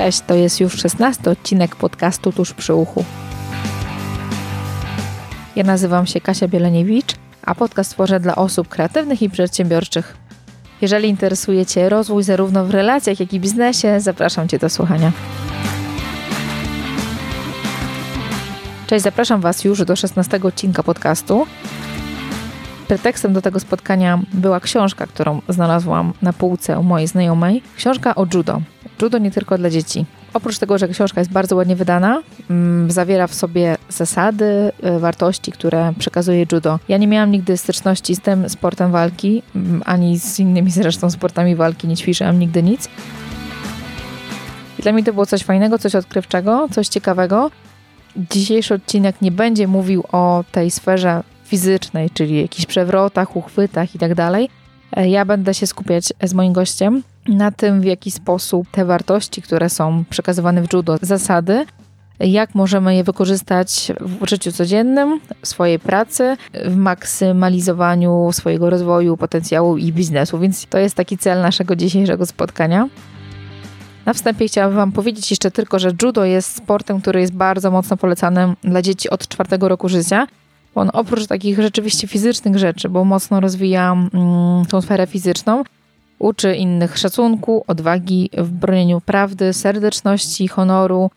Cześć, to jest już 16 odcinek podcastu Tuż przy uchu. Ja nazywam się Kasia Bieleniewicz, a podcast tworzę dla osób kreatywnych i przedsiębiorczych. Jeżeli interesuje Cię rozwój zarówno w relacjach, jak i biznesie, zapraszam Cię do słuchania. Cześć, zapraszam Was już do 16 odcinka podcastu. Pretekstem do tego spotkania była książka, którą znalazłam na półce u mojej znajomej. Książka o judo. Judo nie tylko dla dzieci. Oprócz tego, że książka jest bardzo ładnie wydana, mm, zawiera w sobie zasady, y, wartości, które przekazuje judo. Ja nie miałam nigdy styczności z tym sportem walki, mm, ani z innymi zresztą sportami walki, nie ćwiczyłam nigdy nic. I dla mnie to było coś fajnego, coś odkrywczego, coś ciekawego. Dzisiejszy odcinek nie będzie mówił o tej sferze fizycznej, czyli jakichś przewrotach, uchwytach i tak. E, ja będę się skupiać z moim gościem na tym, w jaki sposób te wartości, które są przekazywane w judo, zasady, jak możemy je wykorzystać w życiu codziennym, w swojej pracy, w maksymalizowaniu swojego rozwoju, potencjału i biznesu. Więc to jest taki cel naszego dzisiejszego spotkania. Na wstępie chciałabym Wam powiedzieć jeszcze tylko, że judo jest sportem, który jest bardzo mocno polecany dla dzieci od czwartego roku życia. On oprócz takich rzeczywiście fizycznych rzeczy, bo mocno rozwija mm, tą sferę fizyczną, uczy innych szacunku, odwagi w bronieniu prawdy, serdeczności, honoru,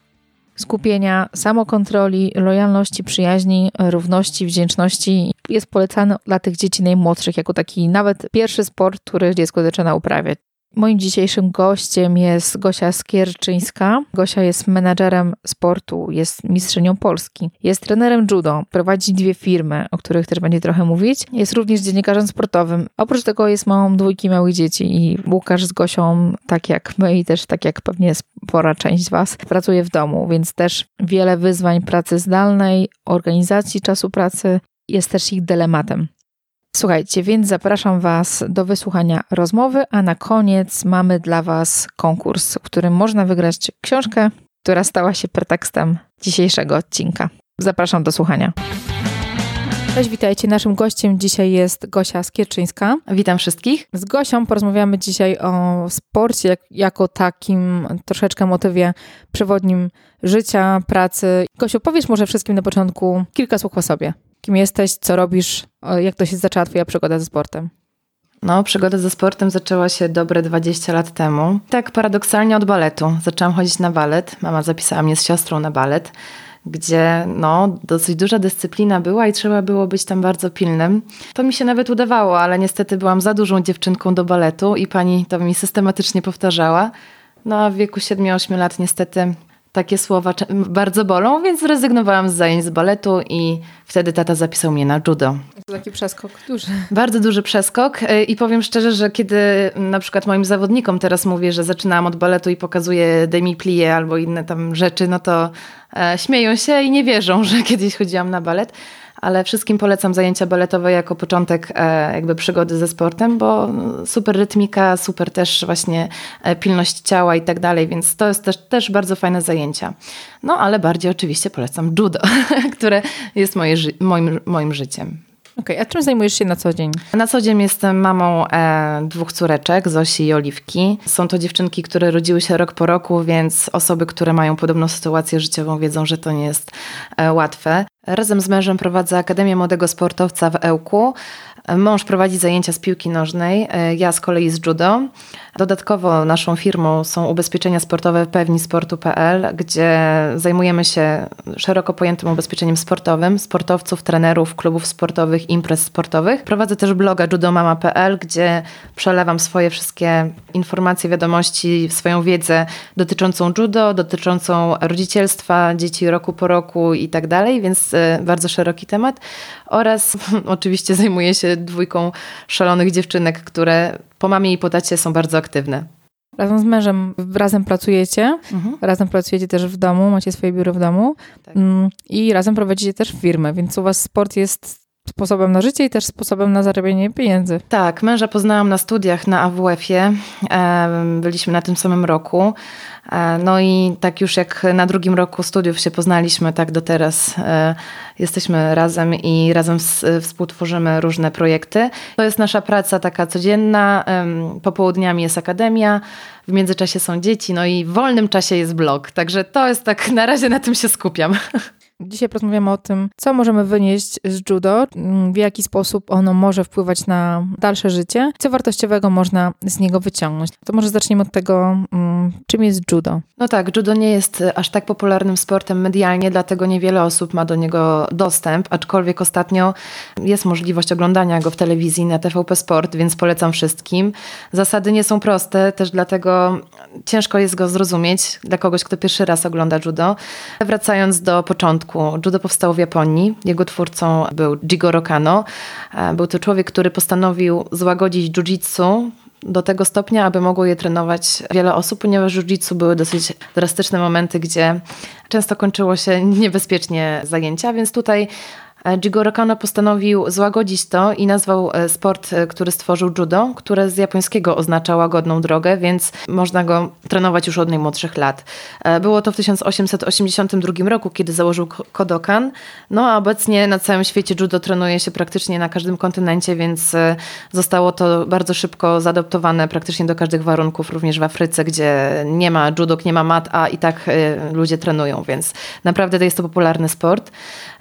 skupienia, samokontroli, lojalności, przyjaźni, równości, wdzięczności. Jest polecany dla tych dzieci najmłodszych jako taki nawet pierwszy sport, który dziecko zaczyna uprawiać. Moim dzisiejszym gościem jest Gosia Skierczyńska. Gosia jest menadżerem sportu, jest mistrzynią Polski, jest trenerem judo, prowadzi dwie firmy, o których też będzie trochę mówić. Jest również dziennikarzem sportowym. Oprócz tego jest mamą dwójki małych dzieci i Łukasz z Gosią, tak jak my i też tak jak pewnie spora część Was, pracuje w domu, więc też wiele wyzwań pracy zdalnej, organizacji czasu pracy jest też ich dylematem. Słuchajcie, więc zapraszam Was do wysłuchania rozmowy, a na koniec mamy dla Was konkurs, w którym można wygrać książkę, która stała się pretekstem dzisiejszego odcinka. Zapraszam do słuchania. Cześć, witajcie. Naszym gościem dzisiaj jest Gosia Skierczyńska. Witam wszystkich. Z Gosią porozmawiamy dzisiaj o sporcie jak, jako takim troszeczkę motywie przewodnim życia, pracy. Gosiu, powiesz może wszystkim na początku kilka słów o sobie. Kim jesteś, co robisz, jak to się zaczęła Twoja przygoda ze sportem? No, przygoda ze sportem zaczęła się dobre 20 lat temu. Tak paradoksalnie od baletu. Zaczęłam chodzić na balet. Mama zapisała mnie z siostrą na balet, gdzie no, dosyć duża dyscyplina była i trzeba było być tam bardzo pilnym. To mi się nawet udawało, ale niestety byłam za dużą dziewczynką do baletu i pani to mi systematycznie powtarzała. No a w wieku 7-8 lat niestety takie słowa bardzo bolą, więc zrezygnowałam z zajęć z baletu i wtedy tata zapisał mnie na judo. To taki przeskok duży. Bardzo duży przeskok e, i powiem szczerze, że kiedy na przykład moim zawodnikom teraz mówię, że zaczynałam od baletu i pokazuję demi-plie albo inne tam rzeczy, no to e, śmieją się i nie wierzą, że kiedyś chodziłam na balet ale wszystkim polecam zajęcia baletowe jako początek e, jakby przygody ze sportem, bo super rytmika, super też właśnie e, pilność ciała i tak dalej, więc to jest też, też bardzo fajne zajęcia. No ale bardziej oczywiście polecam judo, które jest moje, moim, moim życiem. Okej, okay, a czym zajmujesz się na co dzień? Na co dzień jestem mamą e, dwóch córeczek, Zosi i Oliwki. Są to dziewczynki, które rodziły się rok po roku, więc osoby, które mają podobną sytuację życiową wiedzą, że to nie jest e, łatwe. Razem z mężem prowadzę Akademię Młodego Sportowca w Ełku. Mąż prowadzi zajęcia z piłki nożnej, e, ja z kolei z judo. Dodatkowo naszą firmą są ubezpieczenia sportowe pewni sportu.pl, gdzie zajmujemy się szeroko pojętym ubezpieczeniem sportowym sportowców, trenerów, klubów sportowych, imprez sportowych. Prowadzę też bloga judomama.pl, gdzie przelewam swoje wszystkie informacje, wiadomości, swoją wiedzę dotyczącą judo, dotyczącą rodzicielstwa, dzieci roku po roku i tak dalej, więc e, bardzo szeroki temat. Oraz oczywiście zajmuję się dwójką szalonych dziewczynek, które po mamie i po tacie są bardzo aktywne. Razem z mężem razem pracujecie, mhm. razem pracujecie też w domu, macie swoje biuro w domu tak. Mm, i razem prowadzicie też firmę, więc u was sport jest sposobem na życie i też sposobem na zarabianie pieniędzy. Tak, męża poznałam na studiach na AWF-ie. Byliśmy na tym samym roku. E, no i tak już jak na drugim roku studiów się poznaliśmy, tak do teraz e, jesteśmy razem i razem współtworzymy różne projekty. To jest nasza praca taka codzienna. Popołudniami jest akademia, w międzyczasie są dzieci, no i w wolnym czasie jest blog. Także to jest tak, na razie na tym się skupiam. Dzisiaj porozmawiamy o tym, co możemy wynieść z judo, w jaki sposób ono może wpływać na dalsze życie, co wartościowego można z niego wyciągnąć. To może zaczniemy od tego, mm, czym jest judo. No tak, judo nie jest aż tak popularnym sportem medialnie, dlatego niewiele osób ma do niego dostęp, aczkolwiek ostatnio jest możliwość oglądania go w telewizji na TVP Sport, więc polecam wszystkim. Zasady nie są proste, też dlatego ciężko jest go zrozumieć dla kogoś, kto pierwszy raz ogląda judo. Wracając do początku, początku. Judo powstało w Japonii. Jego twórcą był Jigoro Kano. E, był to człowiek, który postanowił złagodzić jiu-jitsu do tego stopnia, aby mogło je trenować wiele osób, ponieważ jiu-jitsu były dosyć drastyczne momenty, gdzie często kończyło się niebezpiecznie zajęcia, więc tutaj Jigoro Kano postanowił złagodzić to i nazwał e, sport, e, który stworzył judo, które z japońskiego oznacza łagodną drogę, więc można go trenować już od najmłodszych lat. E, było to w 1882 roku, kiedy założył Kodokan, no a obecnie na całym świecie judo trenuje się praktycznie na każdym kontynencie, więc zostało to bardzo szybko zaadoptowane praktycznie do każdych warunków, również w Afryce, gdzie nie ma judok, nie ma mat, a i tak ludzie trenują, więc naprawdę jest to popularny sport.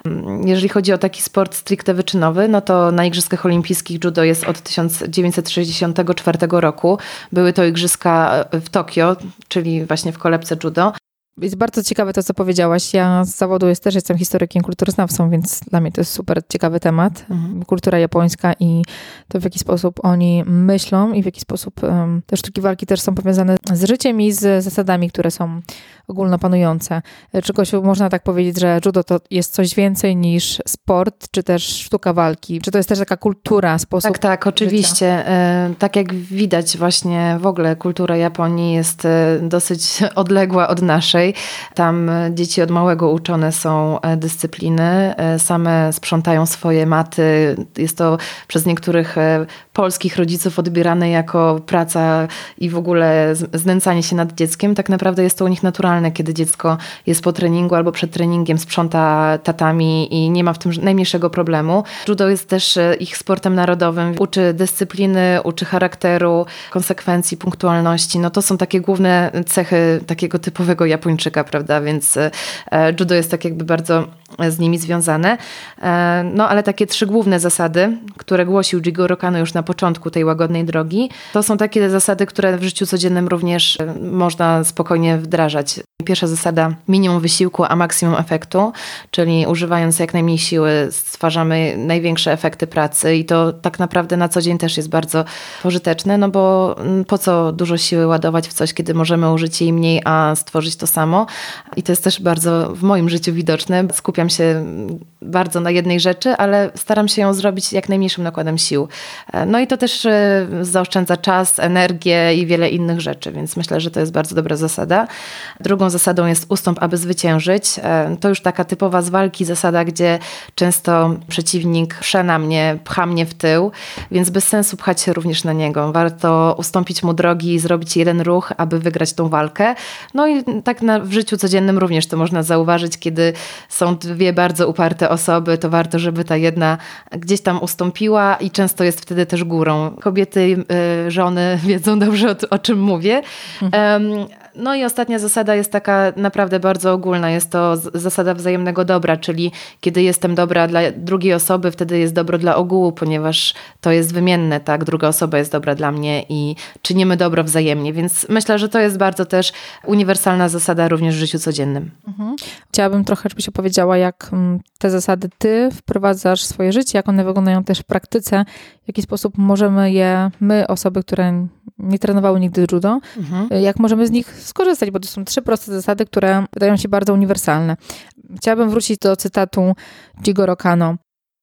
Mm, jeżeli chodzi o taki sport stricte wyczynowy, no to na Igrzyskach Olimpijskich judo jest od 1964 roku. Były to igrzyska w Tokio, czyli właśnie w kolebce judo. Jest bardzo ciekawe to, co powiedziałaś. Ja z zawodu jest, też jestem historykiem, kulturoznawcą, więc dla mnie to jest super ciekawy temat. Mhm. Kultura japońska i to, w jaki sposób oni myślą i w jaki sposób um, te sztuki walki też są powiązane z życiem i z zasadami, które są ogólnopanujące. Czegoś można tak powiedzieć, że judo to jest coś więcej niż sport, czy też sztuka walki? Czy to jest też taka kultura, sposób Tak, tak, oczywiście. Życia? E, tak jak widać właśnie w ogóle kultura Japonii jest e, dosyć odległa od naszej. Tam dzieci od małego uczone są e, dyscypliny, same sprzątają swoje maty. Jest to przez niektórych polskich rodziców odbierane jako praca i w ogóle znęcanie się nad dzieckiem. Tak naprawdę jest to u nich naturalne kiedy dziecko jest po treningu albo przed treningiem, sprząta tatami i nie ma w tym najmniejszego problemu. Judo jest też e, ich sportem narodowym. Uczy dyscypliny, uczy charakteru, konsekwencji, punktualności. No to są takie główne cechy takiego typowego Japończyka, prawda? Więc e, judo jest tak jakby bardzo z nimi związane. E, no ale takie trzy główne zasady, które głosił Jigoro Kano już na początku tej łagodnej drogi, to są takie zasady, które w życiu codziennym również można spokojnie wdrażać. Pierwsza zasada minimum wysiłku, a maksimum efektu, czyli używając jak najmniej siły stwarzamy największe efekty pracy i to tak naprawdę na co dzień też jest bardzo pożyteczne, no bo mm, po co dużo siły ładować w coś, kiedy możemy użyć jej mniej, a stworzyć to samo. I to jest też bardzo w moim życiu widoczne. Skupiam się bardzo na jednej rzeczy, ale staram się ją zrobić jak najmniejszym nakładem sił. E, no i to też e, zaoszczędza czas, energię i wiele innych rzeczy, więc myślę, że to jest bardzo dobra zasada. Drugą zasadą jest ustąp, aby zwyciężyć. E, to już taka typowa z walki zasada, gdzie często przeciwnik prze na mnie, pcha mnie w tył, więc bez sensu pchać się również na niego. Warto ustąpić mu drogi i zrobić jeden ruch, aby wygrać tą walkę. No i tak na, w życiu codziennym również to można zauważyć, kiedy są dwie bardzo uparte osoby, to warto, żeby ta jedna gdzieś tam ustąpiła i często jest wtedy też górą. Kobiety, y, żony wiedzą dobrze o, o czym mówię. Mhm. No i ostatnia zasada jest taka naprawdę bardzo ogólna. Jest to zasada wzajemnego dobra, czyli kiedy jestem dobra dla drugiej osoby, wtedy jest dobro dla ogółu, ponieważ to jest wymienne, tak? Druga osoba jest dobra dla mnie i czynimy dobro wzajemnie, więc myślę, że to jest bardzo też uniwersalna zasada również w życiu codziennym. Mhm. Chciałabym trochę, żebyś opowiedziała, jak mm, te zasady ty wprowadzasz w swoje życie, jak one wyglądają też w praktyce, w jaki sposób możemy je, my, osoby, które nie trenowały nigdy judo, mhm. jak możemy z nich skorzystać, bo to są trzy proste zasady, które wydają się bardzo uniwersalne. Chciałabym wrócić do cytatu Jigoro Kano,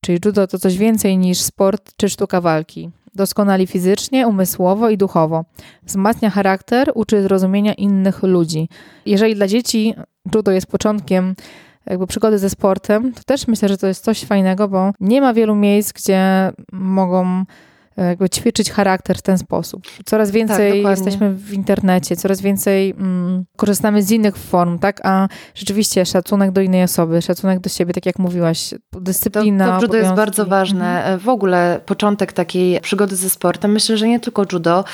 czyli judo to coś więcej niż sport czy sztuka walki. Doskonali fizycznie, umysłowo i duchowo. Wzmacnia charakter, uczy zrozumienia innych ludzi. Jeżeli dla dzieci judo jest początkiem jakby przygody ze sportem, to też myślę, że to jest coś fajnego, bo nie ma wielu miejsc, gdzie mogą jakby ćwiczyć charakter w ten sposób. Coraz więcej tak, jesteśmy w internecie, coraz więcej mm, korzystamy z innych form, tak? A rzeczywiście szacunek do innej osoby, szacunek do siebie, tak jak mówiłaś, dyscyplina. To, to judo jest bardzo ważne. Mhm. W ogóle początek takiej przygody ze sportem, myślę, że nie tylko judo,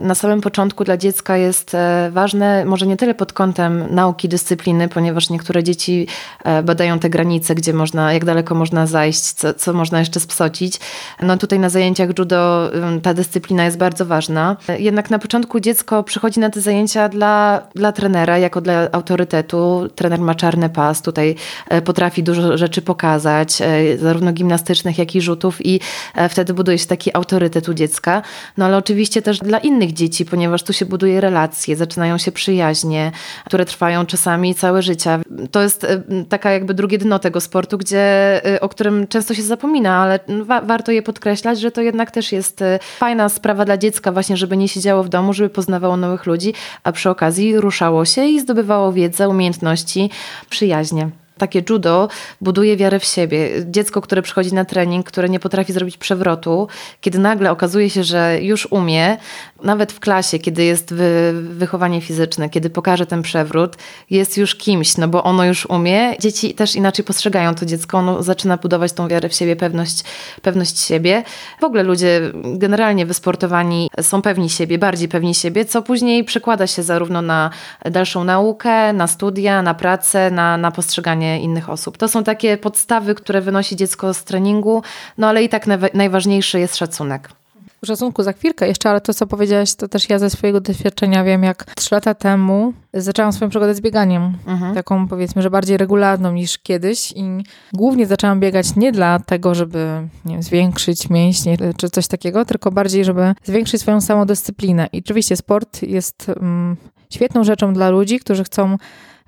na samym początku dla dziecka jest e, ważne, może nie tyle pod kątem nauki, dyscypliny, ponieważ niektóre dzieci e, badają te granice, gdzie można, jak daleko można zajść, co, co można jeszcze spsocić. No tutaj na zajęciach judo ta dyscyplina jest bardzo ważna. Jednak na początku dziecko przychodzi na te zajęcia dla, dla trenera, jako dla autorytetu. Trener ma czarny pas, tutaj e, potrafi dużo rzeczy pokazać, e, zarówno gimnastycznych, jak i rzutów i e, wtedy buduje się taki autorytet u dziecka. No ale oczywiście też dla innych dzieci, ponieważ tu się buduje relacje, zaczynają się przyjaźnie, które trwają czasami całe życie. To jest taka jakby drugie dno tego sportu, gdzie, o którym często się zapomina, ale wa warto je podkreślać, że to jednak też jest jest y, fajna sprawa dla dziecka właśnie, żeby nie siedziało w domu, żeby poznawało nowych ludzi, a przy okazji ruszało się i zdobywało wiedzę, umiejętności, przyjaźnie. Takie judo buduje wiarę w siebie. Dziecko, które przychodzi na trening, które nie potrafi zrobić przewrotu, kiedy nagle okazuje się, że już umie, nawet w klasie, kiedy jest wy, wychowanie fizyczne, kiedy pokaże ten przewrót, jest już kimś, no bo ono już umie. Dzieci też inaczej postrzegają to dziecko, ono zaczyna budować tą wiarę w siebie, pewność, pewność siebie. W ogóle ludzie generalnie wysportowani są pewni siebie, bardziej pewni siebie, co później przekłada się zarówno na dalszą naukę, na studia, na pracę, na, na postrzeganie innych osób. To są takie podstawy, które wynosi dziecko z treningu, no ale i tak najważniejszy jest szacunek szacunku za chwilkę jeszcze, ale to, co powiedziałaś, to też ja ze swojego doświadczenia wiem, jak trzy lata temu zaczęłam swoją przygodę z bieganiem. Mhm. Taką powiedzmy, że bardziej regularną niż kiedyś i głównie zaczęłam biegać nie dlatego, żeby nie wiem, zwiększyć mięśnie czy coś takiego, tylko bardziej, żeby zwiększyć swoją samodyscyplinę. I oczywiście sport jest mm, świetną rzeczą dla ludzi, którzy chcą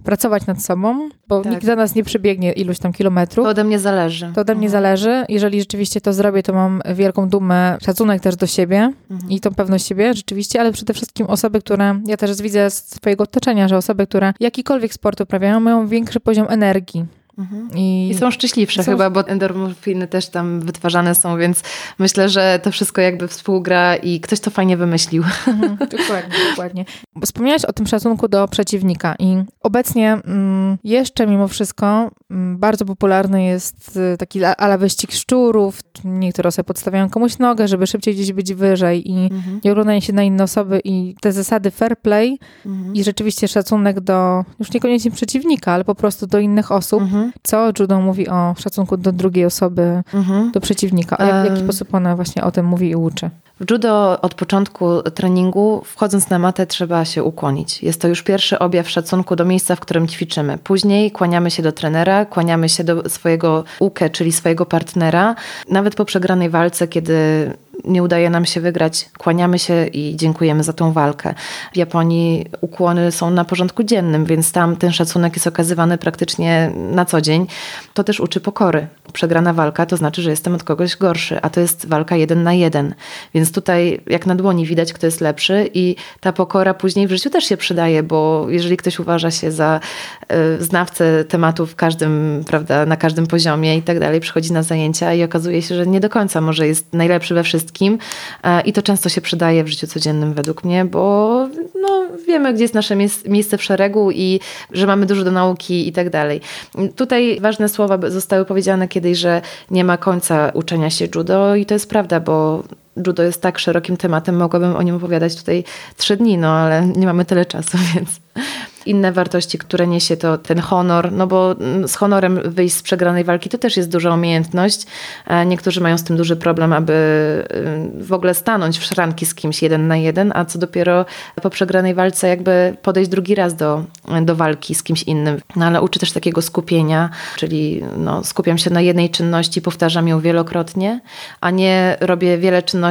pracować nad sobą, bo tak. nikt za nas nie przebiegnie iluś tam kilometrów. To ode mnie zależy. To ode mnie mhm. zależy. Jeżeli rzeczywiście to zrobię, to mam wielką dumę, szacunek też do siebie mhm. i tą pewność siebie rzeczywiście, ale przede wszystkim osoby, które, ja też widzę z swojego otoczenia, że osoby, które jakikolwiek sport uprawiają, mają większy poziom energii. Mhm. I, I, są szczęśliwsze są... chyba, bo endorfiny też tam wytwarzane są, więc myślę, że to wszystko jakby współgra i ktoś to fajnie wymyślił. Mhm, dokładnie, dokładnie. Wspomniałeś o tym szacunku do przeciwnika i obecnie mm, jeszcze mimo wszystko mm, bardzo popularny jest y, taki ala wyścig szczurów. Niektóre osoby podstawiają komuś nogę, żeby szybciej gdzieś być wyżej i mhm. nie oglądają się na inne osoby i te zasady fair play mhm. i rzeczywiście szacunek do już niekoniecznie przeciwnika, ale po prostu do innych osób mhm co judo mówi o szacunku do drugiej osoby, mhm. do przeciwnika? A jak, w jaki sposób ona właśnie o tym mówi i uczy? W judo od początku treningu, wchodząc na matę, trzeba się ukłonić. Jest to już pierwszy objaw szacunku do miejsca, w którym ćwiczymy. Później kłaniamy się do trenera, kłaniamy się do swojego uke, czyli swojego partnera. Nawet po przegranej walce, kiedy nie udaje nam się wygrać, kłaniamy się i dziękujemy za tą walkę. W Japonii ukłony są na porządku dziennym, więc tam ten szacunek jest okazywany praktycznie na co dzień. To też uczy pokory. Przegrana walka to znaczy, że jestem od kogoś gorszy, a to jest walka jeden na jeden. Więc tutaj jak na dłoni widać, kto jest lepszy i ta pokora później w życiu też się przydaje, bo jeżeli ktoś uważa się za y, znawcę tematu w każdym, prawda, na każdym poziomie i tak dalej, przychodzi na zajęcia i okazuje się, że nie do końca może jest najlepszy we wszystkim, wszystkim e, i to często się przydaje w życiu codziennym według mnie, bo no, wiemy, gdzie jest nasze miejsce w szeregu i że mamy dużo do nauki i tak dalej. Tutaj ważne słowa zostały powiedziane kiedyś, że nie ma końca uczenia się judo i to jest prawda, bo judo jest tak szerokim tematem, mogłabym o nim opowiadać tutaj trzy dni, no ale nie mamy tyle czasu, więc inne wartości, które niesie to ten honor, no bo mm, z honorem wyjść z przegranej walki to też jest duża umiejętność. Niektórzy mają z tym duży problem, aby y, w ogóle stanąć w szranki z kimś jeden na jeden, a co dopiero po przegranej walce jakby podejść drugi raz do, do walki z kimś innym. No ale uczy też takiego skupienia, czyli no, skupiam się na jednej czynności, powtarzam ją wielokrotnie, a nie robię wiele czynności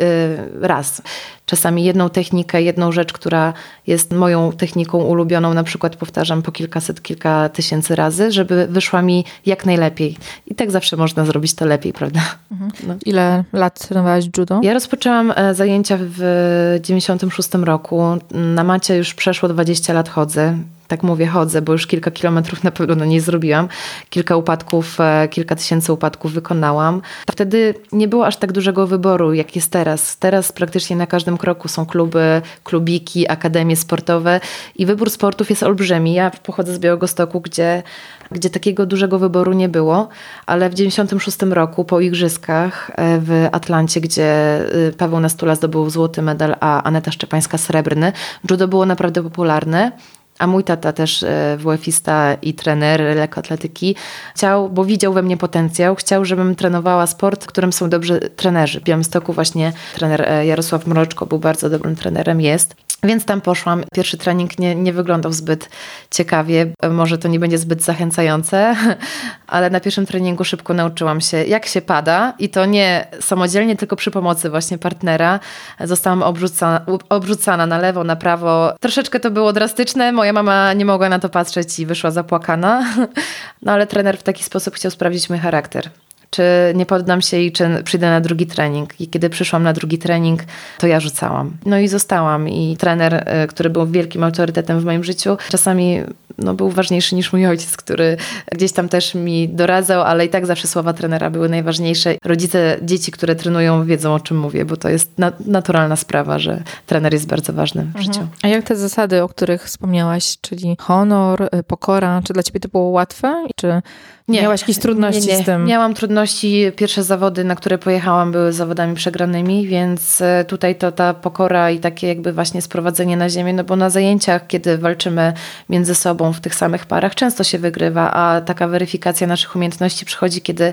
y, raz czasami jedną technikę, jedną rzecz, która jest moją techniką ulubioną, na przykład powtarzam po kilkaset, kilka tysięcy razy, żeby wyszła mi jak najlepiej. I tak zawsze można zrobić to lepiej, prawda? Mhm. No. Ile lat trenowałaś judo? Ja rozpoczęłam e, zajęcia w 96 roku. Na macie już przeszło 20 lat chodzę tak mówię, chodzę, bo już kilka kilometrów na pewno nie zrobiłam. Kilka upadków, e, kilka tysięcy upadków wykonałam. Wtedy nie było aż tak dużego wyboru, jak jest teraz. Teraz praktycznie na każdym kroku są kluby, klubiki, akademie sportowe i wybór sportów jest olbrzymi. Ja pochodzę z Białegostoku, gdzie, gdzie takiego dużego wyboru nie było, ale w 96 roku po igrzyskach e, w Atlancie, gdzie e, Paweł Nastula zdobył złoty medal, a Aneta Szczepańska srebrny, judo było naprawdę popularne. A mój tata też e, WF-ista i trener lekkoatletyki chciał, bo widział we mnie potencjał, chciał, żebym trenowała sport, którym są dobrzy trenerzy. W Białymstoku właśnie trener e, Jarosław Mroczko był bardzo dobrym trenerem, jest. Więc tam poszłam. Pierwszy trening nie, nie wyglądał zbyt ciekawie. Może to nie będzie zbyt zachęcające, ale na pierwszym treningu szybko nauczyłam się, jak się pada i to nie samodzielnie, tylko przy pomocy właśnie partnera. Zostałam obrzucana, obrzucana na lewo, na prawo. Troszeczkę to było drastyczne. Mama nie mogła na to patrzeć i wyszła zapłakana. No ale trener w taki sposób chciał sprawdzić mój charakter czy nie poddam się i czy przyjdę na drugi trening. I kiedy przyszłam na drugi trening, to ja rzucałam. No i zostałam. I trener, e, który był wielkim autorytetem w moim życiu, czasami no, był ważniejszy niż mój ojciec, który gdzieś tam też mi doradzał, ale i tak zawsze słowa trenera były najważniejsze. Rodzice dzieci, które trenują, wiedzą o czym mówię, bo to jest na naturalna sprawa, że trener jest bardzo ważny w mhm. życiu. A jak te zasady, o których wspomniałaś, czyli honor, y, pokora, czy dla ciebie to było łatwe? Czy nie, miałaś jakieś trudności nie, nie. z tym? Miałam trudności. Pierwsze zawody, na które pojechałam, były zawodami przegranymi, więc e, tutaj to ta pokora i takie jakby właśnie sprowadzenie na ziemię, no bo na zajęciach, kiedy walczymy między sobą w tych samych parach, często się wygrywa, a taka weryfikacja naszych umiejętności przychodzi, kiedy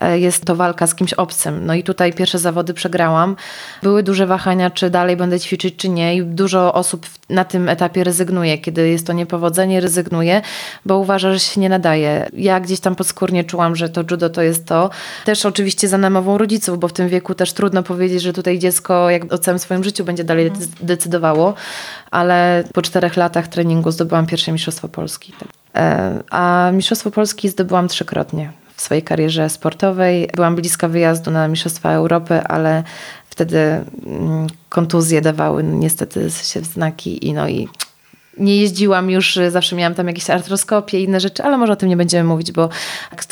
e, jest to walka z kimś obcym. No i tutaj pierwsze zawody przegrałam. Były duże wahania, czy dalej będę ćwiczyć, czy nie i dużo osób na tym etapie rezygnuje. Kiedy jest to niepowodzenie, rezygnuje, bo uważa, że się nie nadaje. Ja gdzieś tam tam podskórnie czułam, że to judo to jest to. Też oczywiście za namową rodziców, bo w tym wieku też trudno powiedzieć, że tutaj dziecko jak o całym swoim życiu będzie dalej mhm. decydowało, ale po czterech latach treningu zdobyłam pierwsze Mistrzostwo Polski. E, a Mistrzostwo Polski zdobyłam trzykrotnie w swojej karierze sportowej. Byłam bliska wyjazdu na Mistrzostwa Europy, ale wtedy mm, kontuzje dawały niestety się znaki i no i nie jeździłam już, y, zawsze miałam tam jakieś artroskopie i inne rzeczy, ale może o tym nie będziemy mówić, bo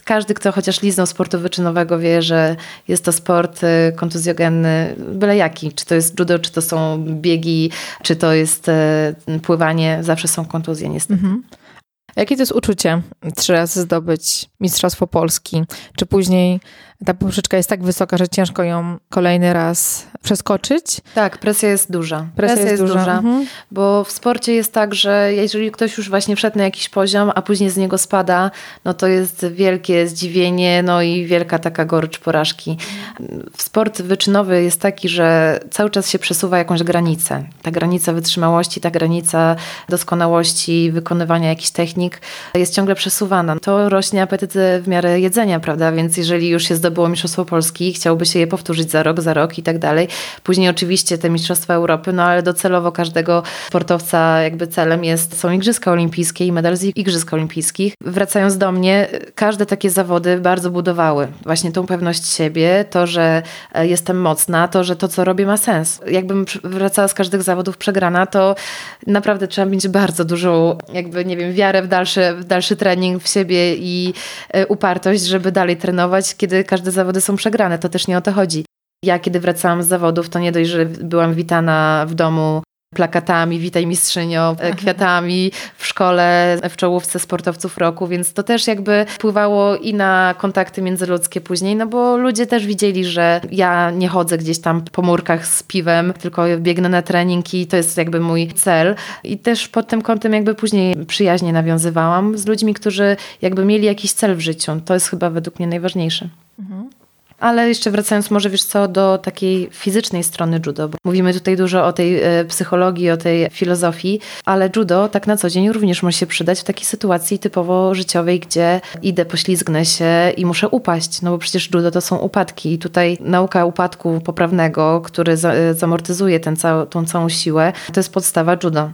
każdy, kto chociaż liznął sportu wyczynowego wie, że jest to sport y, kontuzjogenny, byle jaki. Czy to jest judo, czy to są biegi, czy to jest y, pływanie, zawsze są kontuzje niestety. Mhm. Jakie to jest uczucie trzy razy zdobyć Mistrzostwo Polski? Czy później ta poprzeczka jest tak wysoka, że ciężko ją kolejny raz przeskoczyć? Tak, presja jest duża. Presja, presja jest, jest, duża, mhm. bo w sporcie jest tak, że jeżeli ktoś już właśnie wszedł na jakiś poziom, a później z niego spada, no to jest wielkie zdziwienie, no i wielka taka gorycz porażki. Sport wyczynowy jest taki, że cały czas się przesuwa jakąś granicę. Ta granica wytrzymałości, ta granica doskonałości, wykonywania jakichś technik jest ciągle przesuwana. To rośnie apetyt w miarę jedzenia, prawda? Więc jeżeli już się zdobyło Mistrzostwo Polski, chciałby się je powtórzyć za rok, za rok i tak dalej. Później oczywiście te Mistrzostwa Europy, no ale docelowo każdego sportowca jakby celem jest, są Igrzyska Olimpijskie i medal z Igrzysk Olimpijskich. Wracając do mnie, każde takie zawody bardzo budowały właśnie tą pewność siebie, to, że e, jestem mocna, to, że to, co robię ma sens. Jakbym wracała z każdych zawodów przegrana, to naprawdę trzeba mieć bardzo dużą jakby, nie wiem, wiarę w dalszy, w dalszy trening w siebie i e, upartość, żeby dalej trenować, kiedy każde zawody są przegrane. To też nie o to chodzi. Ja, kiedy wracałam z zawodów, to nie dość, że byłam witana w domu plakatami, witaj mistrzynio, e, kwiatami w szkole, w czołówce sportowców roku, więc to też jakby wpływało i na kontakty międzyludzkie później, no bo ludzie też widzieli, że ja nie chodzę gdzieś tam po murkach z piwem, tylko biegnę na trening i to jest jakby mój cel. I też pod tym kątem jakby później przyjaźnie nawiązywałam z ludźmi, którzy jakby mieli jakiś cel w życiu. To jest chyba według mnie najważniejsze. Ale jeszcze wracając może wiesz co, do takiej fizycznej strony judo, bo mówimy tutaj dużo o tej e, psychologii, o tej filozofii, ale judo tak na co dzień również może się przydać w takiej sytuacji typowo życiowej, gdzie idę, poślizgnę się i muszę upaść, no bo przecież judo to są upadki i tutaj nauka upadku poprawnego, który e, zamortyzuje ten cał, tą całą siłę, to jest podstawa judo.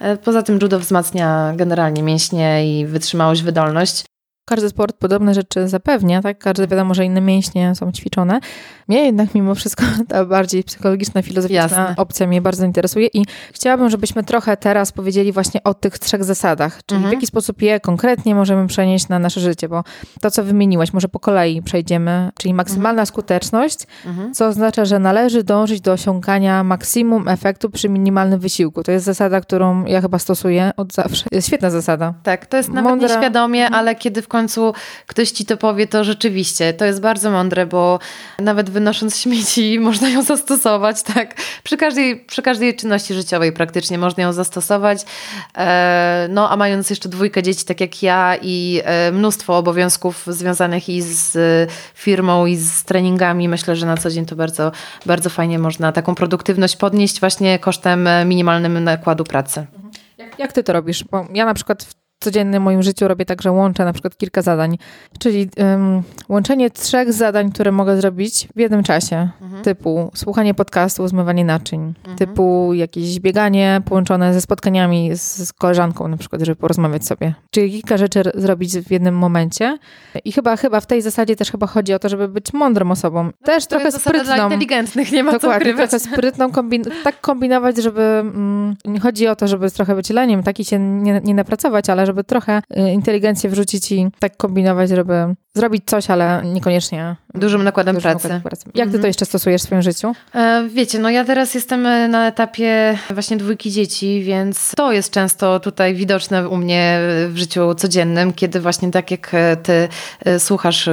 E, poza tym judo wzmacnia generalnie mięśnie i wytrzymałość, wydolność. Każdy sport podobne rzeczy zapewnia, tak? Każdy wiadomo, że inne mięśnie są ćwiczone. Mnie jednak mimo wszystko ta bardziej psychologiczna, filozoficzna Jasne. opcja mnie bardzo interesuje i chciałabym, żebyśmy trochę teraz powiedzieli właśnie o tych trzech zasadach, czyli Mhm. w jaki sposób je konkretnie możemy przenieść na nasze życie, bo to, co wymieniłaś, może po kolei przejdziemy, czyli maksymalna skuteczność, Mhm. co oznacza, że należy dążyć do osiągania maksimum efektu przy minimalnym wysiłku. To jest zasada, którą ja chyba stosuję od zawsze. Jest świetna zasada. Tak, to jest nawet Mądra. nieświadomie, ale kiedy w końcu ktoś ci to powie, to rzeczywiście to jest bardzo mądre, bo nawet wynosząc śmieci można ją zastosować, tak? Przy każdej, przy każdej czynności życiowej praktycznie można ją zastosować. E, no, a mając jeszcze dwójkę dzieci, tak jak ja i e, mnóstwo obowiązków związanych i z firmą, i z treningami, myślę, że na co dzień to bardzo, bardzo fajnie można taką produktywność podnieść właśnie kosztem minimalnym nakładu pracy. Jak ty to robisz? Bo ja na przykład codziennym moim życiu robię tak, że łączę na przykład kilka zadań, czyli ym, łączenie trzech zadań, które mogę zrobić w jednym czasie, typu słuchanie podcastu, zmywanie naczyń, typu jakieś bieganie połączone ze spotkaniami z, z koleżanką na przykład, żeby porozmawiać sobie. Czyli kilka rzeczy zrobić w jednym momencie i chyba, chyba w tej zasadzie też chyba chodzi o to, żeby być mądrą osobą. też To trochę zasada dla sprytną. inteligentnych, nie ma co Dokładnie, ukrywać. trochę sprytną, kombin- tak kombinować, żeby mm, nie chodzi o to, żeby trochę być leniem, tak i się nie, nie napracować, ale żeby trochę y, inteligencję wrzucić i tak kombinować, żeby zrobić coś, ale niekoniecznie Dużym nakładem dużym pracy. nakładem pracy. Jak ty Mhm. to jeszcze stosujesz w swoim życiu? E, Wiecie, no ja teraz jestem e, na etapie właśnie dwójki dzieci, więc to jest często tutaj widoczne u mnie w życiu codziennym, kiedy właśnie tak jak e, ty e, słuchasz e,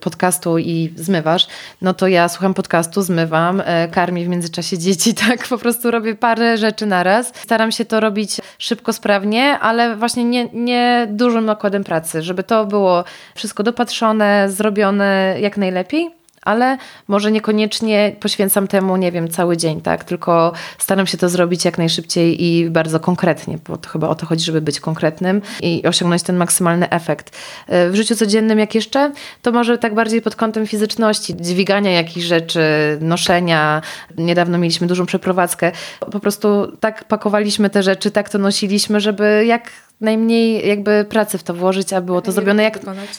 podcastu i zmywasz, no to ja słucham podcastu, zmywam, e, karmię w międzyczasie dzieci, tak po prostu robię parę rzeczy naraz. Staram się to robić szybko, sprawnie, ale właśnie nie, nie dużym nakładem pracy, żeby to było wszystko dopatrzone, zrobione jak najlepiej ale może niekoniecznie poświęcam temu, nie wiem, cały dzień, tak? Tylko staram się to zrobić jak najszybciej i bardzo konkretnie, bo to chyba o to chodzi, żeby być konkretnym i osiągnąć ten maksymalny efekt. E, W życiu codziennym, jak jeszcze, to może tak bardziej pod kątem fizyczności, dźwigania jakichś rzeczy, noszenia. Niedawno mieliśmy dużą przeprowadzkę. Po prostu tak pakowaliśmy te rzeczy, tak to nosiliśmy, żeby jak najmniej jakby pracy w to włożyć, a było to zrobione jak,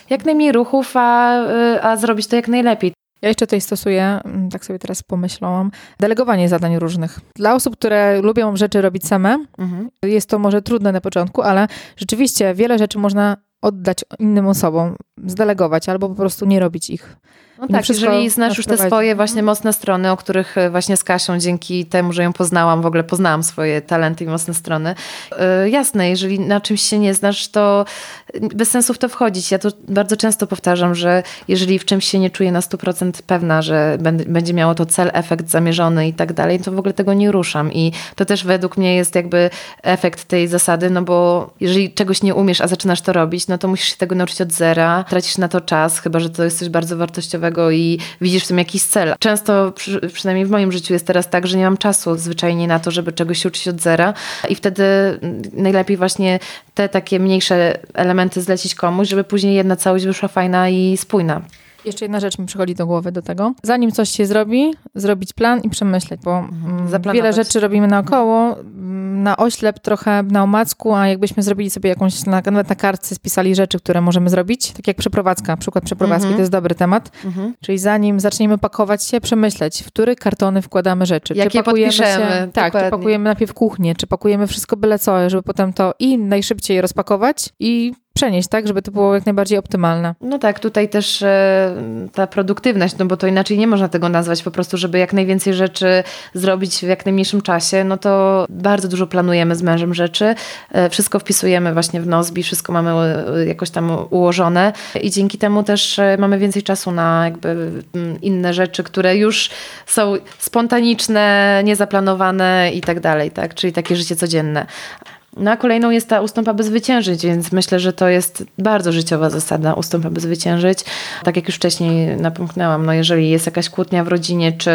jak najmniej ruchów, a, y, a zrobić to jak najlepiej. Ja jeszcze tutaj stosuję, mm, tak sobie teraz pomyślałam, delegowanie zadań różnych. Dla osób, które lubią rzeczy robić same, Mhm. jest to może trudne na początku, ale rzeczywiście wiele rzeczy można oddać innym osobom, zdelegować albo po prostu nie robić ich. No tak, jeżeli znasz już te swoje właśnie mocne strony, o których e, właśnie z Kasią dzięki temu, że ją poznałam, w ogóle poznałam swoje talenty i mocne strony. Yy, jasne, jeżeli na czymś się nie znasz, to bez sensu w to wchodzić. Ja to bardzo często powtarzam, że jeżeli w czymś się nie czuję na 100% pewna, że będ- będzie miało to cel, efekt zamierzony i tak dalej, to w ogóle tego nie ruszam. I to też według mnie jest jakby efekt tej zasady, no bo jeżeli czegoś nie umiesz, a zaczynasz to robić, no to musisz się tego nauczyć od zera, tracisz na to czas, chyba że to jest coś bardzo wartościowego i widzisz w tym jakiś cel. Często, przy, przynajmniej w moim życiu jest teraz tak, że nie mam czasu zwyczajnie na to, żeby czegoś się uczyć od zera i wtedy mm, najlepiej właśnie te takie mniejsze elementy zlecić komuś, żeby później jedna całość wyszła fajna i spójna. Jeszcze jedna rzecz mi przychodzi do głowy do tego. Zanim coś się zrobi, zrobić plan i przemyśleć, bo mm, Zaplanować. wiele rzeczy robimy naokoło, mm, na oślep, trochę na omacku, a jakbyśmy zrobili sobie jakąś, na, nawet na kartce spisali rzeczy, które możemy zrobić, tak jak przeprowadzka, przykład przeprowadzki, Mhm. to jest dobry temat. Mhm. Czyli zanim zaczniemy pakować się, przemyśleć, w które kartony wkładamy rzeczy. Jakie pakujemy podpiszemy, się, Tak, czy pakujemy najpierw kuchnię, czy pakujemy wszystko byle co, żeby potem to i najszybciej rozpakować i przenieść, tak, żeby to było jak najbardziej optymalne. No tak, tutaj też e, ta produktywność, no bo to inaczej nie można tego nazwać, po prostu, żeby jak najwięcej rzeczy zrobić w jak najmniejszym czasie, no to bardzo dużo planujemy z mężem rzeczy, e, wszystko wpisujemy właśnie w Nozbi, wszystko mamy e, jakoś tam ułożone i dzięki temu też mamy więcej czasu na jakby mm, inne rzeczy, które już są spontaniczne, niezaplanowane i tak dalej, tak, czyli takie życie codzienne. No a kolejną jest ta ustąp, aby zwyciężyć, więc myślę, że to jest bardzo życiowa zasada, ustąp, aby zwyciężyć. Tak jak już wcześniej napomknęłam, no jeżeli jest jakaś kłótnia w rodzinie, czy,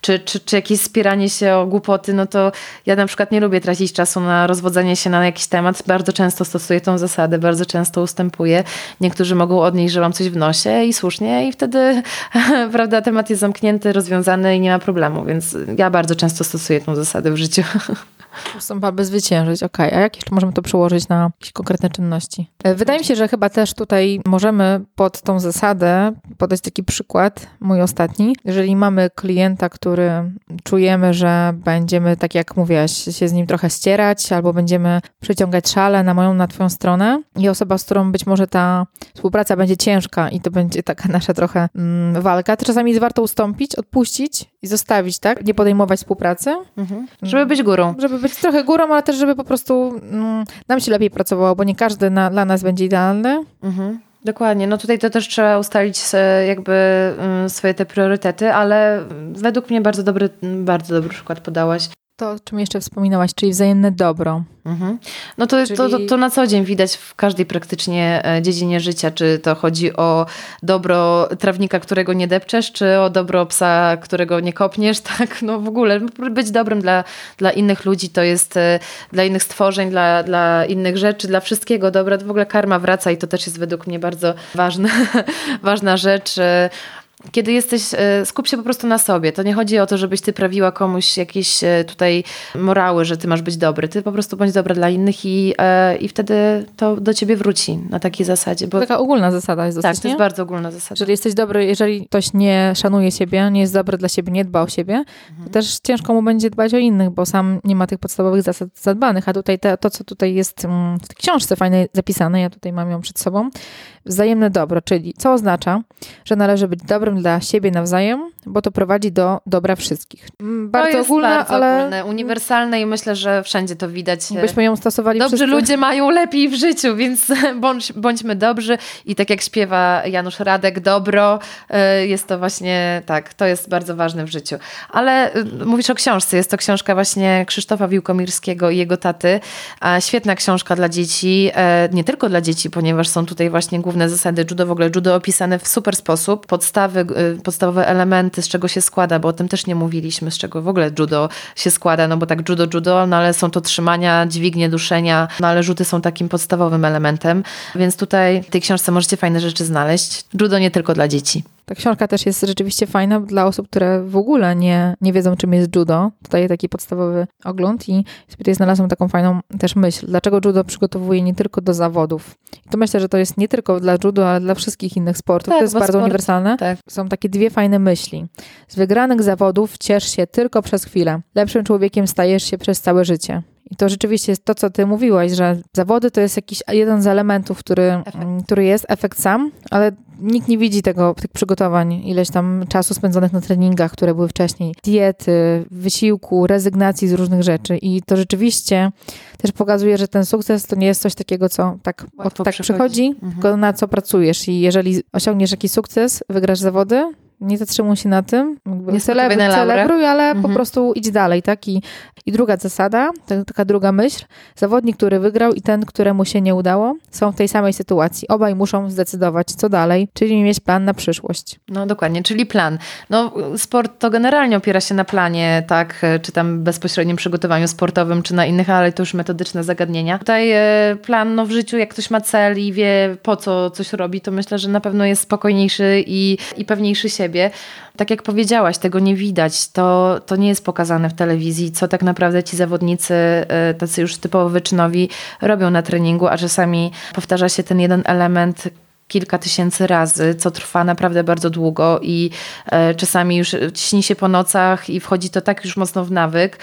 czy, czy, czy jakieś spieranie się o głupoty, no to ja na przykład nie lubię tracić czasu na rozwodzenie się na jakiś temat. Bardzo często stosuję tą zasadę, bardzo często ustępuję. Niektórzy mogą odnieść, że mam coś w nosie i słusznie i wtedy, prawda, temat jest zamknięty, rozwiązany i nie ma problemu, więc ja bardzo często stosuję tą zasadę w życiu. Aby zwyciężyć, okej. Okay. A jak jeszcze możemy to przełożyć na jakieś konkretne czynności? E, wydaje mi się, że chyba też tutaj możemy pod tą zasadę podać taki przykład, mój ostatni. Jeżeli mamy klienta, który czujemy, że będziemy, tak jak mówiłaś, się z nim trochę ścierać, albo będziemy przyciągać szale na moją, na twoją stronę i osoba, z którą być może ta współpraca będzie ciężka i to będzie taka nasza trochę mm, walka, to czasami jest warto ustąpić, odpuścić i zostawić, tak? Nie podejmować współpracy. Mhm. Żeby być górą. Żeby być trochę górą, ale też żeby po prostu mm, nam się lepiej pracowało, bo nie każdy na, dla nas będzie idealny. Mhm. Dokładnie. No tutaj to też trzeba ustalić jakby mm, swoje te priorytety, ale według mnie bardzo dobry, bardzo dobry przykład podałaś. To, o czym jeszcze wspominałaś, czyli wzajemne dobro. Mhm. No to, czyli... to, to, to, na co dzień widać w każdej praktycznie e, dziedzinie życia, czy to chodzi o dobro trawnika, którego nie depczesz, czy o dobro psa, którego nie kopniesz, tak? No w ogóle być dobrym dla, dla innych ludzi to jest e, dla innych stworzeń, dla, dla innych rzeczy, dla wszystkiego dobra. W ogóle karma wraca i to też jest według mnie bardzo ważna, ważna rzecz e, kiedy jesteś, e, skup się po prostu na sobie. To nie chodzi o to, żebyś ty prawiła komuś jakieś e, tutaj morały, że ty masz być dobry. Ty po prostu bądź dobra dla innych i, e, i wtedy to do ciebie wróci na takiej zasadzie. Bo... Taka ogólna zasada jest dosyć, Tak, to jest bardzo ogólna zasada. Jeżeli jesteś dobry, jeżeli ktoś nie szanuje siebie, nie jest dobry dla siebie, nie dba o siebie, mhm. to też ciężko mu będzie dbać o innych, bo sam nie ma tych podstawowych zasad zadbanych. A tutaj te, to, co tutaj jest mm, w tej książce fajnej zapisane, ja tutaj mam ją przed sobą, wzajemne dobro, czyli co oznacza, że należy być dobrym dla siebie nawzajem, bo to prowadzi do dobra wszystkich. Mm, bardzo to jest ogólne, bardzo ale ogólne, uniwersalne i myślę, że wszędzie to widać. Byśmy ją stosowali Dobrzy wszyscy. ludzie mają lepiej w życiu, więc bądź, bądźmy dobrzy i tak jak śpiewa Janusz Radek, dobro y, jest to właśnie tak, to jest bardzo ważne w życiu. Ale y, mówisz o książce, jest to książka właśnie Krzysztofa Wiłkomirskiego i jego taty. Świetna książka dla dzieci, e, nie tylko dla dzieci, ponieważ są tutaj właśnie główne główne zasady judo, w ogóle judo opisane w super sposób, podstawy, y, podstawowe elementy, z czego się składa, bo o tym też nie mówiliśmy, z czego w ogóle judo się składa, no bo tak judo, judo, no ale są to trzymania, dźwignie, duszenia, no ale rzuty są takim podstawowym elementem, więc tutaj w tej książce możecie fajne rzeczy znaleźć. Judo nie tylko dla dzieci. Ta książka też jest rzeczywiście fajna dla osób, które w ogóle nie, nie wiedzą, czym jest judo. Tutaj taki podstawowy ogląd i tutaj znalazłam taką fajną też myśl. Dlaczego judo przygotowuje nie tylko do zawodów? I to myślę, że to jest nie tylko dla judo, ale dla wszystkich innych sportów. Tak, to jest bardzo sport, uniwersalne. Tak. Są takie dwie fajne myśli. Z wygranych zawodów ciesz się tylko przez chwilę. Lepszym człowiekiem stajesz się przez całe życie. I to rzeczywiście jest to, co ty mówiłaś, że zawody to jest jakiś jeden z elementów, który, który jest, efekt sam, ale nikt nie widzi tego, tych przygotowań, ileś tam czasu spędzonych na treningach, które były wcześniej, diety, wysiłku, rezygnacji z różnych rzeczy. I to rzeczywiście też pokazuje, że ten sukces to nie jest coś takiego, co tak, od, tak przychodzi, mhm. tylko na co pracujesz. I jeżeli osiągniesz jakiś sukces, wygrasz zawody, nie zatrzymuj się na tym, nie celebruj, celebruj ale mhm. po prostu idź dalej, tak? I, I druga zasada, taka druga myśl, zawodnik, który wygrał i ten, któremu się nie udało, są w tej samej sytuacji. Obaj muszą zdecydować, co dalej, czyli mieć plan na przyszłość. No dokładnie, czyli plan. No sport to generalnie opiera się na planie, tak? Czy tam bezpośrednim przygotowaniu sportowym, czy na innych, ale to już metodyczne zagadnienia. Tutaj e, plan, no w życiu, jak ktoś ma cel i wie, po co coś robi, to myślę, że na pewno jest spokojniejszy i, i pewniejszy siebie siebie. Tak jak powiedziałaś, tego nie widać. To, to nie jest pokazane w telewizji, co tak naprawdę ci zawodnicy, e, tacy już typowo wyczynowi, robią na treningu, a czasami powtarza się ten jeden element, kilka tysięcy razy, co trwa naprawdę bardzo długo i e, czasami już śni się po nocach i wchodzi to tak już mocno w nawyk,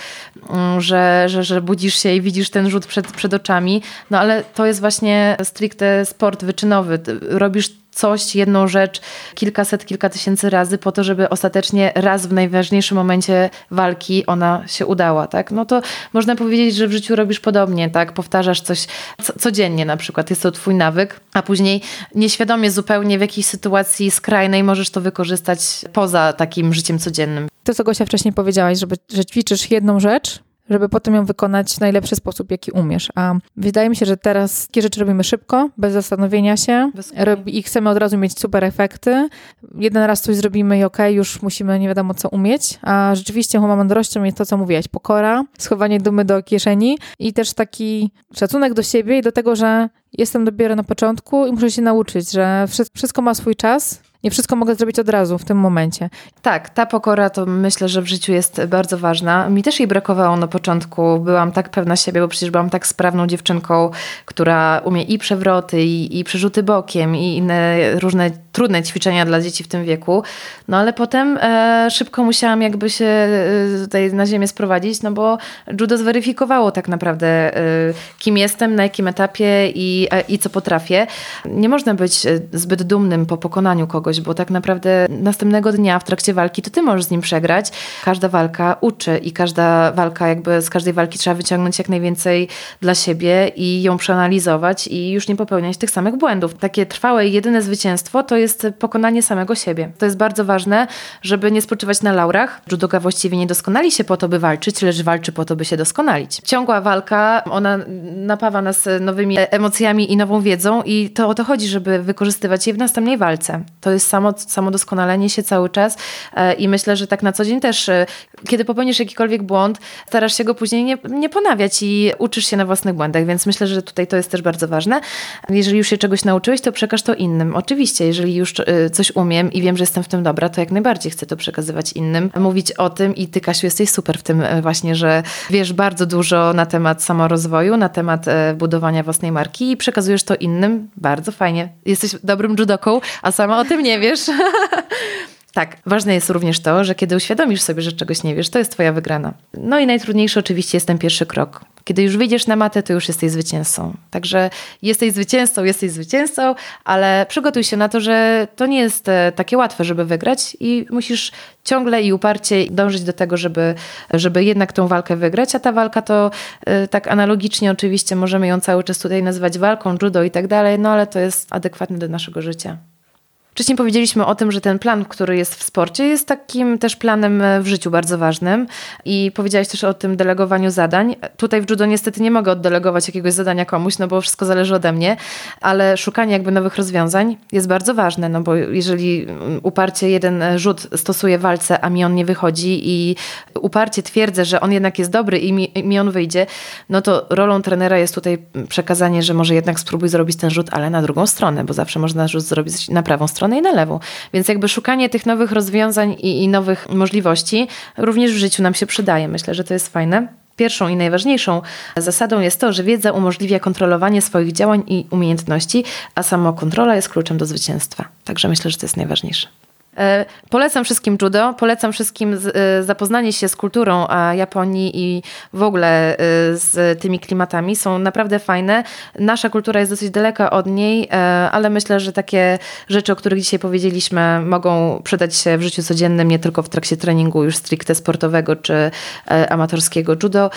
mm, że, że, że budzisz się i widzisz ten rzut przed, przed oczami. No ale to jest właśnie stricte sport wyczynowy. Robisz coś, jedną rzecz kilkaset, kilka tysięcy razy po to, żeby ostatecznie raz w najważniejszym momencie walki ona się udała, tak? No to można powiedzieć, że w życiu robisz podobnie, tak? Powtarzasz coś codziennie na przykład, jest to twój nawyk, a później nieświadomie zupełnie w jakiejś sytuacji skrajnej możesz to wykorzystać poza takim życiem codziennym. To, co Gosia wcześniej powiedziałaś, żeby, że ćwiczysz jedną rzecz, żeby potem ją wykonać w najlepszy sposób, jaki umiesz. A wydaje mi się, że teraz takie rzeczy robimy szybko, bez zastanowienia się robi, i chcemy od razu mieć super efekty. Jeden raz coś zrobimy i okej, okay, już musimy nie wiadomo co umieć, a rzeczywiście chyba mądrością jest to, co mówiłaś, pokora, schowanie dumy do kieszeni i też taki szacunek do siebie i do tego, że jestem dopiero na początku i muszę się nauczyć, że wszystko ma swój czas nie wszystko mogę zrobić od razu, w tym momencie. Tak, ta pokora to myślę, że w życiu jest bardzo ważna. Mi też jej brakowało na początku. Byłam tak pewna siebie, bo przecież byłam tak sprawną dziewczynką, która umie i przewroty, i, i przerzuty bokiem, i inne różne trudne ćwiczenia dla dzieci w tym wieku. No ale potem e, szybko musiałam jakby się e, tutaj na ziemię sprowadzić, no bo judo zweryfikowało tak naprawdę, e, kim jestem, na jakim etapie i, e, i co potrafię. Nie można być e, zbyt dumnym po pokonaniu kogoś, bo tak naprawdę następnego dnia w trakcie walki to ty możesz z nim przegrać. Każda walka uczy i każda walka, jakby z każdej walki trzeba wyciągnąć jak najwięcej dla siebie i ją przeanalizować i już nie popełniać tych samych błędów. Takie trwałe i jedyne zwycięstwo to jest pokonanie samego siebie. To jest bardzo ważne, żeby nie spoczywać na laurach. Judoka właściwie nie doskonali się po to, by walczyć, lecz walczy po to, by się doskonalić. Ciągła walka, ona napawa nas nowymi emocjami i nową wiedzą i to o to chodzi, żeby wykorzystywać je w następnej walce. To jest samo, samo doskonalenie się cały czas e, i myślę, że tak na co dzień też, e, kiedy popełnisz jakikolwiek błąd, starasz się go później nie, nie ponawiać i uczysz się na własnych błędach, więc myślę, że tutaj to jest też bardzo ważne. Jeżeli już się czegoś nauczyłeś, to przekaż to innym. Oczywiście, jeżeli już y, coś umiem i wiem, że jestem w tym dobra, to jak najbardziej chcę to przekazywać innym, mówić o tym i ty, Kasiu, jesteś super w tym właśnie, że wiesz bardzo dużo na temat samorozwoju, na temat budowania własnej marki i przekazujesz to innym. Bardzo fajnie. Jesteś dobrym judoką, a sama o tym nie wiesz. Tak, ważne jest również to, że kiedy uświadomisz sobie, że czegoś nie wiesz, to jest twoja wygrana. No i najtrudniejszy oczywiście jest ten pierwszy krok. Kiedy już wyjdziesz na matę, to już jesteś zwycięzcą. Także jesteś zwycięzcą, jesteś zwycięzcą, ale przygotuj się na to, że to nie jest e, takie łatwe, żeby wygrać i musisz ciągle i uparcie dążyć do tego, żeby, żeby jednak tą walkę wygrać, a ta walka to e, tak analogicznie oczywiście możemy ją cały czas tutaj nazywać walką, judo i tak dalej, no ale to jest adekwatne do naszego życia. Wcześniej powiedzieliśmy o tym, że ten plan, który jest w sporcie, jest takim też planem w życiu bardzo ważnym. I powiedziałaś też o tym delegowaniu zadań. Tutaj w judo niestety nie mogę oddelegować jakiegoś zadania komuś, no bo wszystko zależy ode mnie, ale szukanie jakby nowych rozwiązań jest bardzo ważne, no bo jeżeli uparcie jeden rzut stosuje walce, a mi on nie wychodzi i uparcie twierdzę, że on jednak jest dobry i mi, mi on wyjdzie, no to rolą trenera jest tutaj przekazanie, że może jednak spróbuj zrobić ten rzut, ale na drugą stronę, bo zawsze można rzut zrobić na prawą stronę stronę i na lewą. Więc jakby szukanie tych nowych rozwiązań i, i nowych możliwości również w życiu nam się przydaje. Myślę, że to jest fajne. Pierwszą i najważniejszą zasadą jest to, że wiedza umożliwia kontrolowanie swoich działań i umiejętności, a samokontrola jest kluczem do zwycięstwa. Także myślę, że to jest najważniejsze. E, polecam wszystkim judo, polecam wszystkim e, zapoznanie się z kulturą Japonii i w ogóle e, z tymi klimatami. Są naprawdę fajne. Nasza kultura jest dosyć daleka od niej, ale myślę, że takie rzeczy, o których dzisiaj powiedzieliśmy, mogą przydać się w życiu codziennym, nie tylko w trakcie treningu już stricte sportowego czy amatorskiego judo.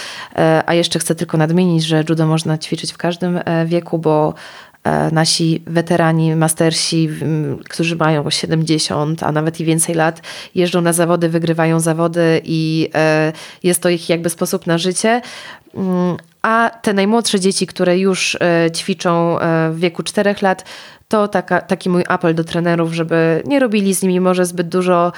A jeszcze chcę tylko nadmienić, że judo można ćwiczyć w każdym wieku, bo nasi weterani, mastersi, którzy mają 70, a nawet i więcej lat, jeżdżą na zawody, wygrywają zawody i e, jest to ich jakby sposób na życie. Mm, a te najmłodsze dzieci, które już e, ćwiczą w wieku 4 lat, to taka, taki mój apel do trenerów, żeby nie robili z nimi może zbyt dużo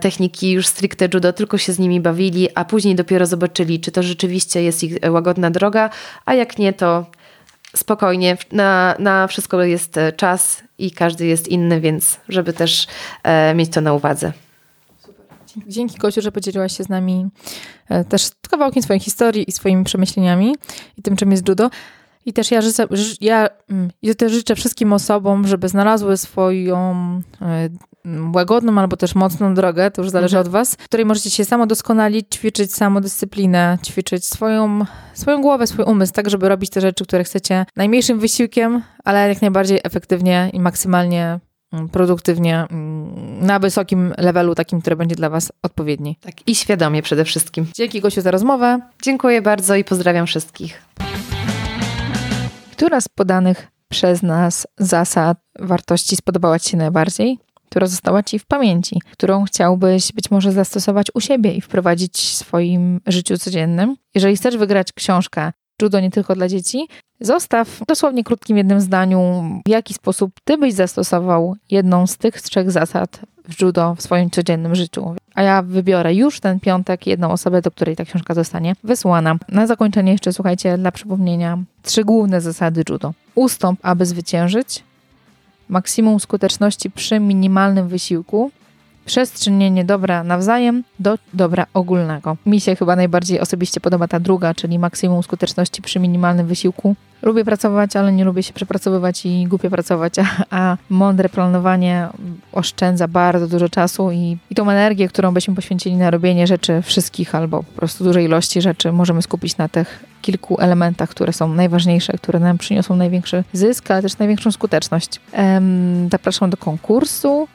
techniki już stricte judo, tylko się z nimi bawili, a później dopiero zobaczyli, czy to rzeczywiście jest ich łagodna droga, a jak nie, to spokojnie, na, na wszystko jest e, czas i każdy jest inny, więc żeby też e, mieć to na uwadze. Dzięki Kosiu, że podzieliłaś się z nami e, też kawałkiem swojej historii i swoimi przemyśleniami i tym, czym jest judo. I też ja życzę, ja, mm, ja też życzę wszystkim osobom, żeby znalazły swoją e, łagodną albo też mocną drogę, to już zależy mhm. od was, w której możecie się samo doskonalić, ćwiczyć samodyscyplinę, ćwiczyć swoją, swoją głowę, swój umysł, tak żeby robić te rzeczy, które chcecie najmniejszym wysiłkiem, ale jak najbardziej efektywnie i maksymalnie mm, produktywnie, mm, na wysokim levelu, takim, który będzie dla Was odpowiedni. Tak, i świadomie przede wszystkim. Dzięki Gosiu za rozmowę. Dziękuję bardzo i pozdrawiam wszystkich. Która z podanych przez nas zasad, wartości spodobała Ci się najbardziej? Która została Ci w pamięci, którą chciałbyś być może zastosować u siebie i wprowadzić w swoim życiu codziennym. Jeżeli chcesz wygrać książkę Judo nie tylko dla dzieci, zostaw dosłownie krótkim jednym zdaniu, w jaki sposób Ty byś zastosował jedną z tych trzech zasad w judo w swoim codziennym życiu. A ja wybiorę już ten piątek jedną osobę, do której ta książka zostanie wysłana. Na zakończenie jeszcze słuchajcie, dla przypomnienia, trzy główne zasady judo. Ustąp, aby zwyciężyć, maksimum skuteczności przy minimalnym wysiłku, przez czynienie dobra nawzajem do dobra ogólnego. Mi się chyba najbardziej osobiście podoba ta druga, czyli maksimum skuteczności przy minimalnym wysiłku. Lubię pracować, ale nie lubię się przepracowywać i głupio pracować, a, a mądre planowanie oszczędza bardzo dużo czasu i, i tą energię, którą byśmy poświęcili na robienie rzeczy wszystkich albo po prostu dużej ilości rzeczy, możemy skupić na tych kilku elementach, które są najważniejsze, które nam przyniosą największy zysk, ale też największą skuteczność. Ehm, zapraszam do konkursu.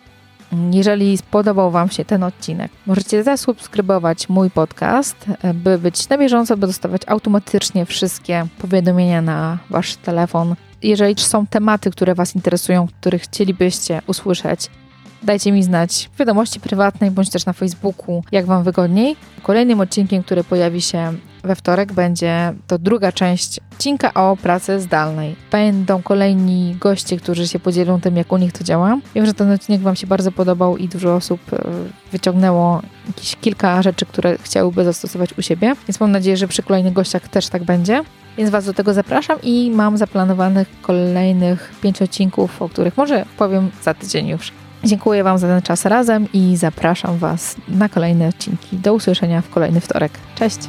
Jeżeli spodobał Wam się ten odcinek, możecie zasubskrybować mój podcast, by być na bieżąco, by dostawać automatycznie wszystkie powiadomienia na Wasz telefon. Jeżeli są tematy, które Was interesują, których chcielibyście usłyszeć, dajcie mi znać w wiadomości prywatnej bądź też na Facebooku, jak Wam wygodniej. Kolejnym odcinkiem, który pojawi się we wtorek, będzie to druga część odcinka o pracy zdalnej. Będą kolejni goście, którzy się podzielą tym, jak u nich to działa. Wiem, że ten odcinek Wam się bardzo podobał i dużo osób e, wyciągnęło jakieś kilka rzeczy, które chciałyby zastosować u siebie, więc mam nadzieję, że przy kolejnych gościach też tak będzie. Więc Was do tego zapraszam i mam zaplanowanych kolejnych pięć odcinków, o których może powiem za tydzień już. Dziękuję Wam za ten czas razem i zapraszam Was na kolejne odcinki. Do usłyszenia w kolejny wtorek. Cześć!